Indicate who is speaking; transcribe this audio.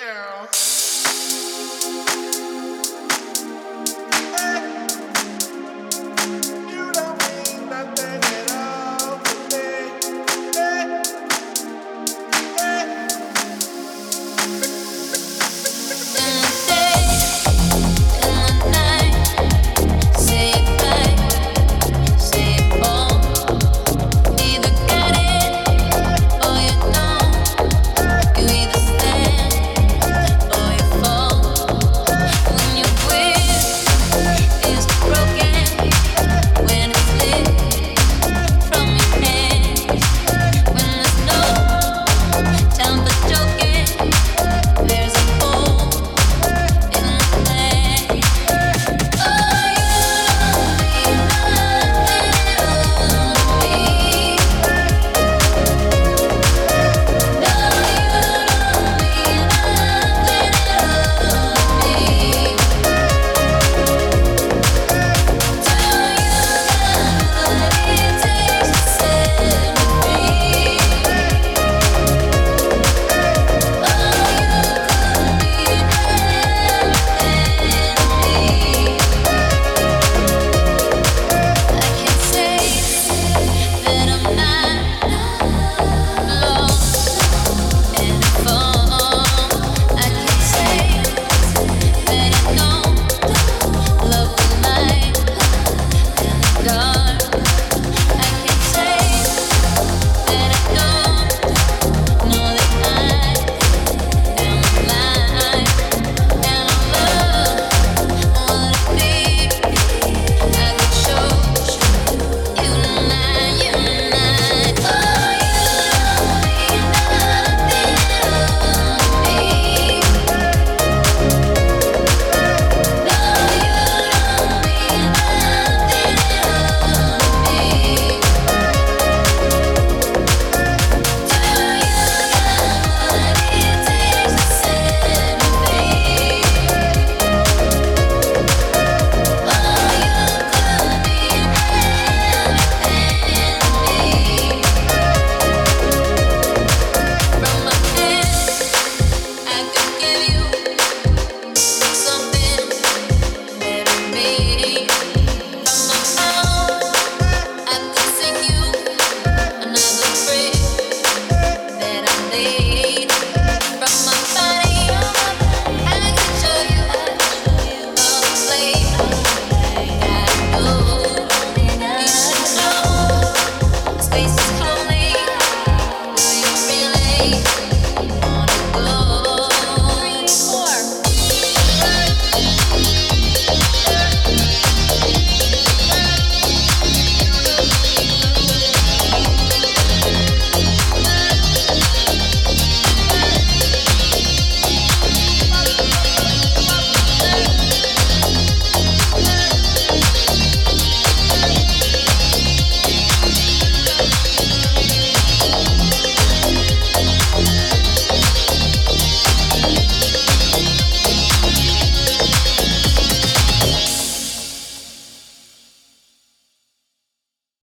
Speaker 1: girl. Hey.